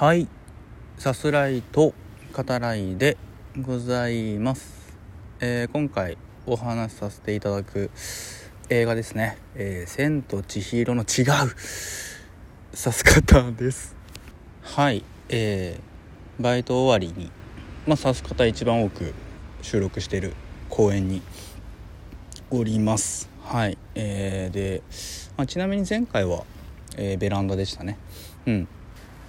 はい。さすらいと語らいでございます、えー今回お話しさせていただく映画ですね「えー千と千尋の違う。さす方」です。はい。えーバイト終わりにまあさす方一番多く収録してる公園におります。はい。えーで、まあ、ちなみに前回は、えーベランダでしたね。うん。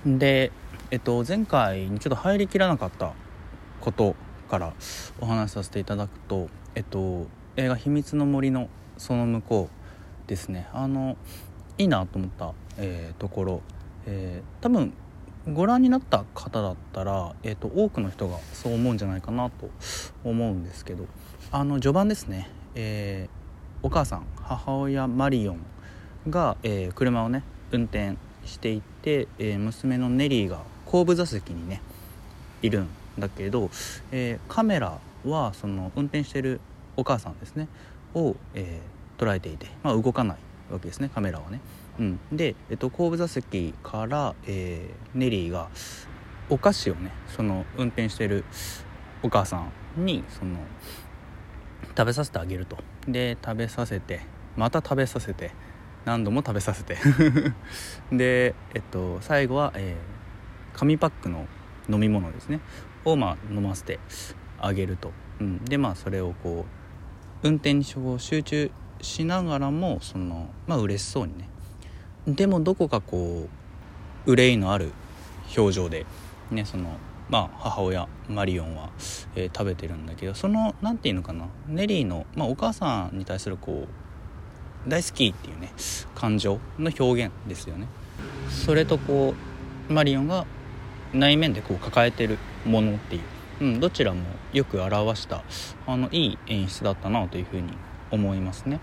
で、えっと、前回にちょっと入りきらなかったことからお話しさせていただくと、えっと、映画「秘密の森のその向こう」ですね。あのいいなと思った、えーところ、えー多分ご覧になった方だったら、えー、と多くの人がそう思うんじゃないかなと思うんですけど。あの序盤ですね、えーお母さん母親マリオンが、えー車をね運転していてて、えー娘のネリーが後部座席にねいるんだけど、えーカメラはその運転してるお母さんですねを、えー捉えていて、まあ、動かないわけですねカメラはね。うん、で、えっと、後部座席から、えネリーがお菓子をねその運転してるお母さんにその食べさせてあげるとで食べさせてまた食べさせて何度も食べさせて。で、えっと、最後は、えー紙パックの飲み物ですね。を、まあ、飲ませてあげると、うん、でまあそれをこう運転に集中しながらもそのまあ嬉しそうにね。でもどこかこう憂いのある表情でねそのまあ母親マリオンは、えー食べてるんだけどその何て言うのかな。ネリーの、まあ、お母さんに対するこう大好きっていうね感情の表現ですよね。それとこうマリオンが内面でこう抱えてるものっていう、うん、どちらもよく表したあのいい演出だったなというふうに思いますね。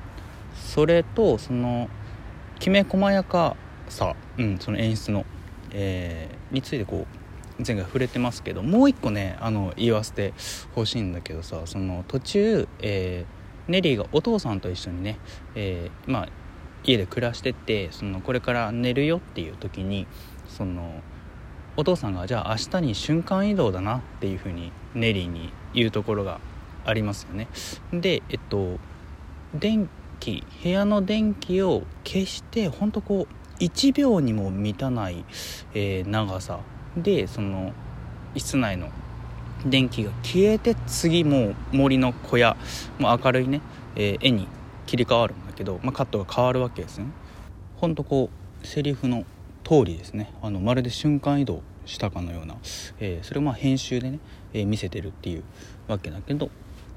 それとそのきめ細やかさ、うん、その演出の、えーについてこう前回触れてますけどもう一個ねあの言わせてほしいんだけどさその途中、えネリーがお父さんと一緒にね、えーまあ、家で暮らしててそのこれから寝るよっていう時にそのお父さんがじゃあ明日に瞬間移動だなっていう風にネリーに言うところがありますよね。でえっと電気部屋の電気を消してほんとこう1秒にも満たない、えー長さ。でその室内の電気が消えて次もう森の小屋もう明るいね、えー絵に切り替わるんだけど、まあ、カットが変わるわけですねほんとこうセリフの通りですねあのまるで瞬間移動したかのような、えーそれをまあ編集でね、えー見せてるっていうわけだけど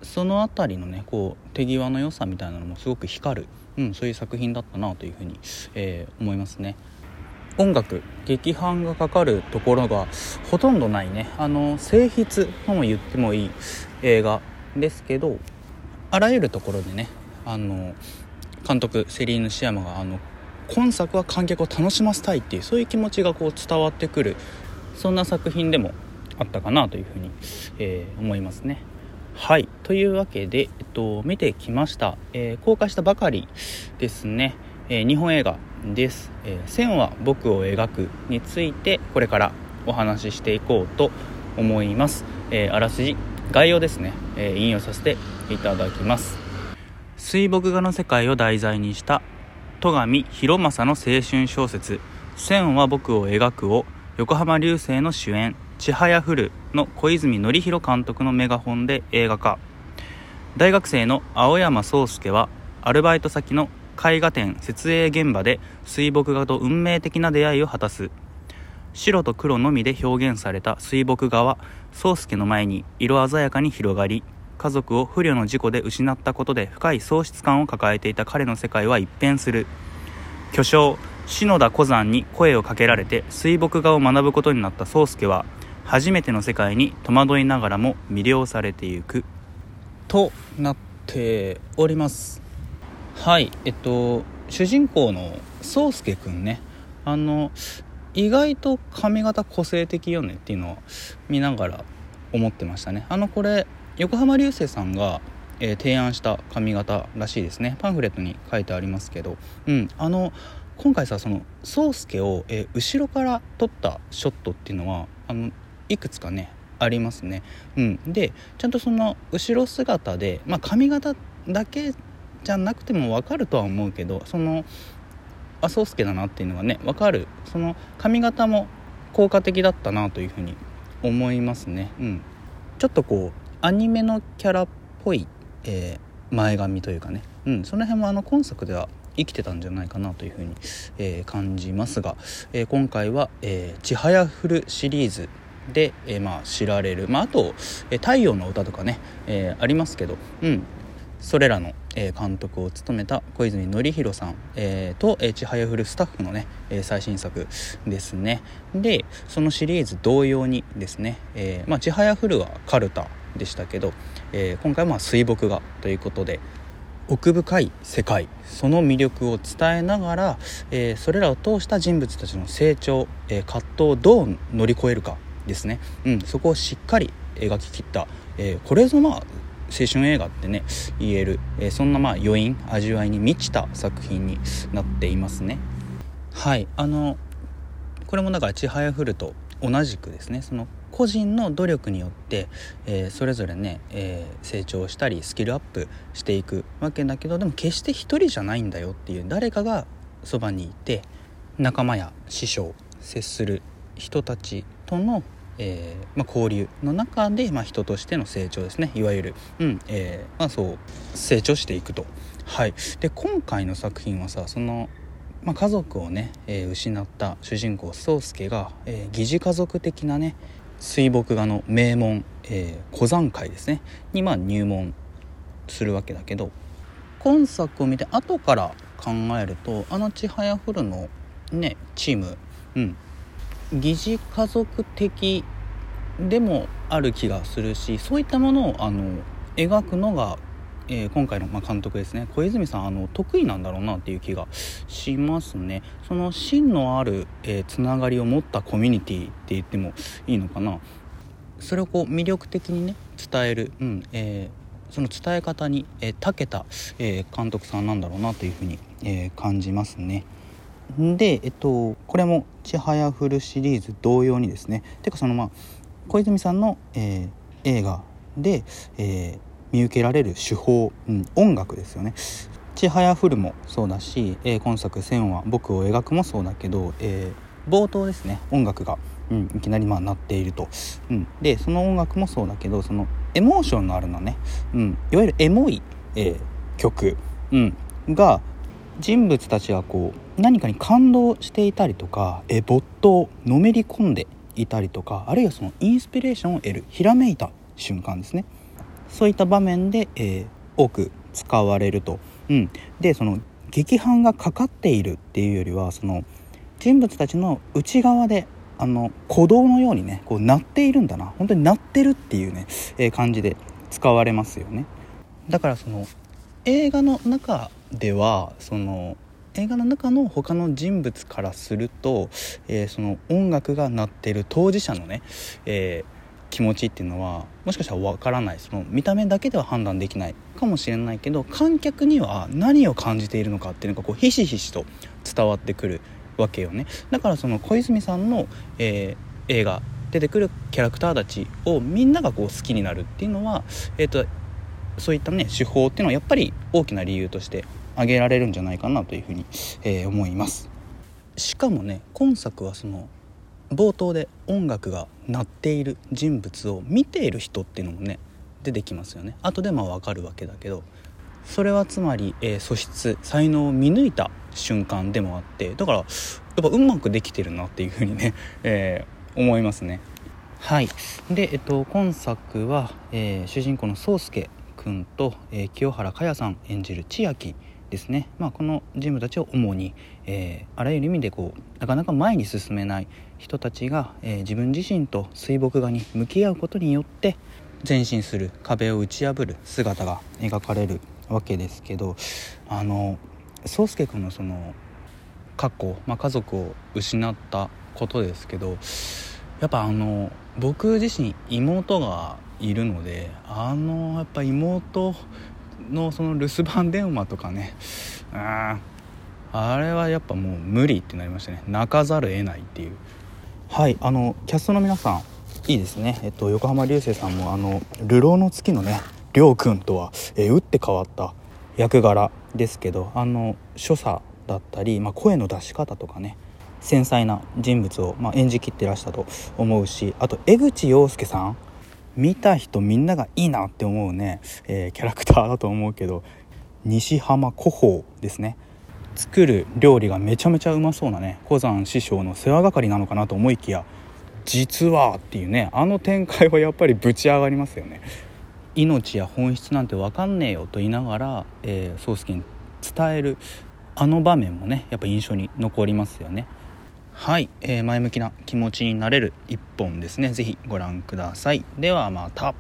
その辺りのねこう手際の良さみたいなのもすごく光る、うん、そういう作品だったなというふうに、えー思いますね。音楽劇伴がかかるところがほとんどないね。あの静筆とも言ってもいい映画ですけどあらゆるところでねあの監督セリーヌ・シアマがあの今作は観客を楽しませたいっていうそういう気持ちがこう伝わってくるそんな作品でもあったかなというふうに、えー思いますね。はい。というわけで、えっと、見てきました、えー公開したばかりですね、えー日本映画です「えー線は僕を描く」についてこれからお話ししていこうと思います、えーあらすじ概要ですね、えー引用させていただきます。水墨画の世界を題材にした戸上博正の青春小説「線は僕を描く」を横浜流星の主演「ちはやふる」の小泉紀弘監督のメガホンで映画化。大学生の青山宗介はアルバイト先の絵画展設営現場で水墨画と運命的な出会いを果たす。白と黒のみで表現された水墨画は宗介の前に色鮮やかに広がり家族を不慮の事故で失ったことで深い喪失感を抱えていた彼の世界は一変する。巨匠篠田小山に声をかけられて水墨画を学ぶことになった宗介は初めての世界に戸惑いながらも魅了されていく。となっております。はいえっと主人公の宗介くんね。あの意外と髪型個性的よねっていうのを見ながら思ってましたね。あのこれ横浜流星さんが、えー提案した髪型らしいですね。パンフレットに書いてありますけど。うんあの今回さその宗介を、えー、後ろから撮ったショットっていうのはあのいくつかねありますね。うん、でちゃんとその後ろ姿で、まあ、髪型だけじゃなくても分かるとは思うけどそのあ宗介だなっていうのがね分かる。その髪型も効果的だったなというふうに思いますね。うん、ちょっとこうアニメのキャラっぽい、えー、前髪というかね、うん、その辺もあの今作では生きてたんじゃないかなというふうに、えー、感じますが、えー、今回は「えー、ちはやふる」シリーズで、えー、まあ、知られる、まあ、あと、え太陽の歌」とかね、えありますけど、うん、それらの、監督を務めた小泉紀弘さん、と、えちはやふるスタッフのね、最新作ですね。でそのシリーズ同様にですね、えまあ、ちはやふるはカルタでしたけど、今回は水墨画ということで奥深い世界その魅力を伝えながら、それらを通した人物たちの成長、葛藤をどう乗り越えるかですね、うん、そこをしっかり描ききった、えー、これぞまあ青春映画ってね言える、えそんなまあ余韻味わいに満ちた作品になっていますね。はい。あのこれもだから「ちはやふる」と同じくですねその個人の努力によって、えー、それぞれね、えー、成長したりスキルアップしていくわけだけどでも決して一人じゃないんだよっていう誰かがそばにいて仲間や師匠接する人たちとの、えー、まあ、交流の中で、まあ、人としての成長ですね。いわゆる、うんえまあ、そう成長していくと。はい、で今回の作品はさそのまあ、家族をね、えー、失った主人公宗介が、えー、疑似家族的なね水墨画の名門、えー、古山会ですね。にまあ入門するわけだけど今作を見て後から考えるとあの「ちはやふる」のねチームうん疑似家族的でもある気がするしそういったものをあの描くのがえー、今回の、ま監督ですね。小泉さんあの得意なんだろうなっていう気がしますね。その芯のある、えー、がりを持ったコミュニティって言ってもいいのかな。それをこう魅力的にね伝える、うんえー、その伝え方に、えー、けた、え、監督さんなんだろうなというふうに、え、感じますね。で、えっと、これも「ちはやふる」シリーズ同様にですね。てかそのまあ小泉さんの、えー、映画で、えー、見受けられる手法、うん、音楽ですよね。ちはやふるもそうだし、えー、今作「線は僕を描く」もそうだけど、えー、冒頭ですね。音楽が、うん、いきなりまあ鳴っていると、うん、でその音楽もそうだけどそのエモーションのあるのね、うん、いわゆるエモい、えー、曲、うん、が人物たちがこう何かに感動していたりとか、え、没頭のめり込んでいたりとかあるいはそのインスピレーションを得るひらめいた瞬間ですね。そういった場面で、えー、多く使われると、うん、でその劇伴がかかっているっていうよりはその人物たちの内側であの鼓動のようにねこう鳴っているんだな。本当に鳴ってるっていうね、えー、感じで使われますよね。だからその映画の中ではその映画の中の他の人物からすると、えー、その音楽が鳴ってる当事者のね、えー気持ちっていうのはもしかしたらわからない。その見た目だけでは判断できないかもしれないけど観客には何を感じているのかっていうのがこうひしひしと伝わってくるわけよね。だからその小泉さんの、えー、映画出てくるキャラクターたちをみんながこう好きになるっていうのは、えーと、そういったね手法っていうのはやっぱり大きな理由として挙げられるんじゃないかなというふうに、えー、思います。しかもね今作はその冒頭で音楽が鳴っている人物を見ている人っていうのもね出てきますよね。後でまあ分かるわけだけどそれはつまり、えー、素質才能を見抜いた瞬間でもあってだからやっぱうまくできてるなっていうふうにね、えー、思いますね。はい。で、えっと、今作は、えー、主人公の宗介君と、えー、清原果耶さん演じる千秋ですね、まあ、この人物たちを主に、えー、あらゆる意味でこうなかなか前に進めない人たちが、えー、自分自身と水墨画に向き合うことによって前進する壁を打ち破る姿が描かれるわけですけどあの宗介君のその過去、まあ、家族を失ったことですけどやっぱあの僕自身妹がいるのであのやっぱ妹のその留守番電話とかね。ああれはやっぱもう無理ってなりましたね。泣かざるを得ないっていう。はいあのキャストの皆さんいいですね。えっと横浜流星さんもあの「流浪の月」のねりょうくんとは、えー、打って変わった役柄ですけどあの所作だったり、まあ、声の出し方とかね繊細な人物を、まあ、演じきってらしたと思うしあと江口洋介さん見た人みんながいいなって思うね、えー、キャラクターだと思うけど西浜古宝ですね。作る料理がめちゃめちゃうまそうなね小山師匠の世話係なのかなと思いきや実はっていうねあの展開はやっぱりぶち上がりますよね。命や本質なんて分かんねえよと言いながら、えー、宗介に伝えるあの場面もねやっぱ印象に残りますよね。はい、えー、前向きな気持ちになれる一本ですね。是非ご覧ください。ではまた。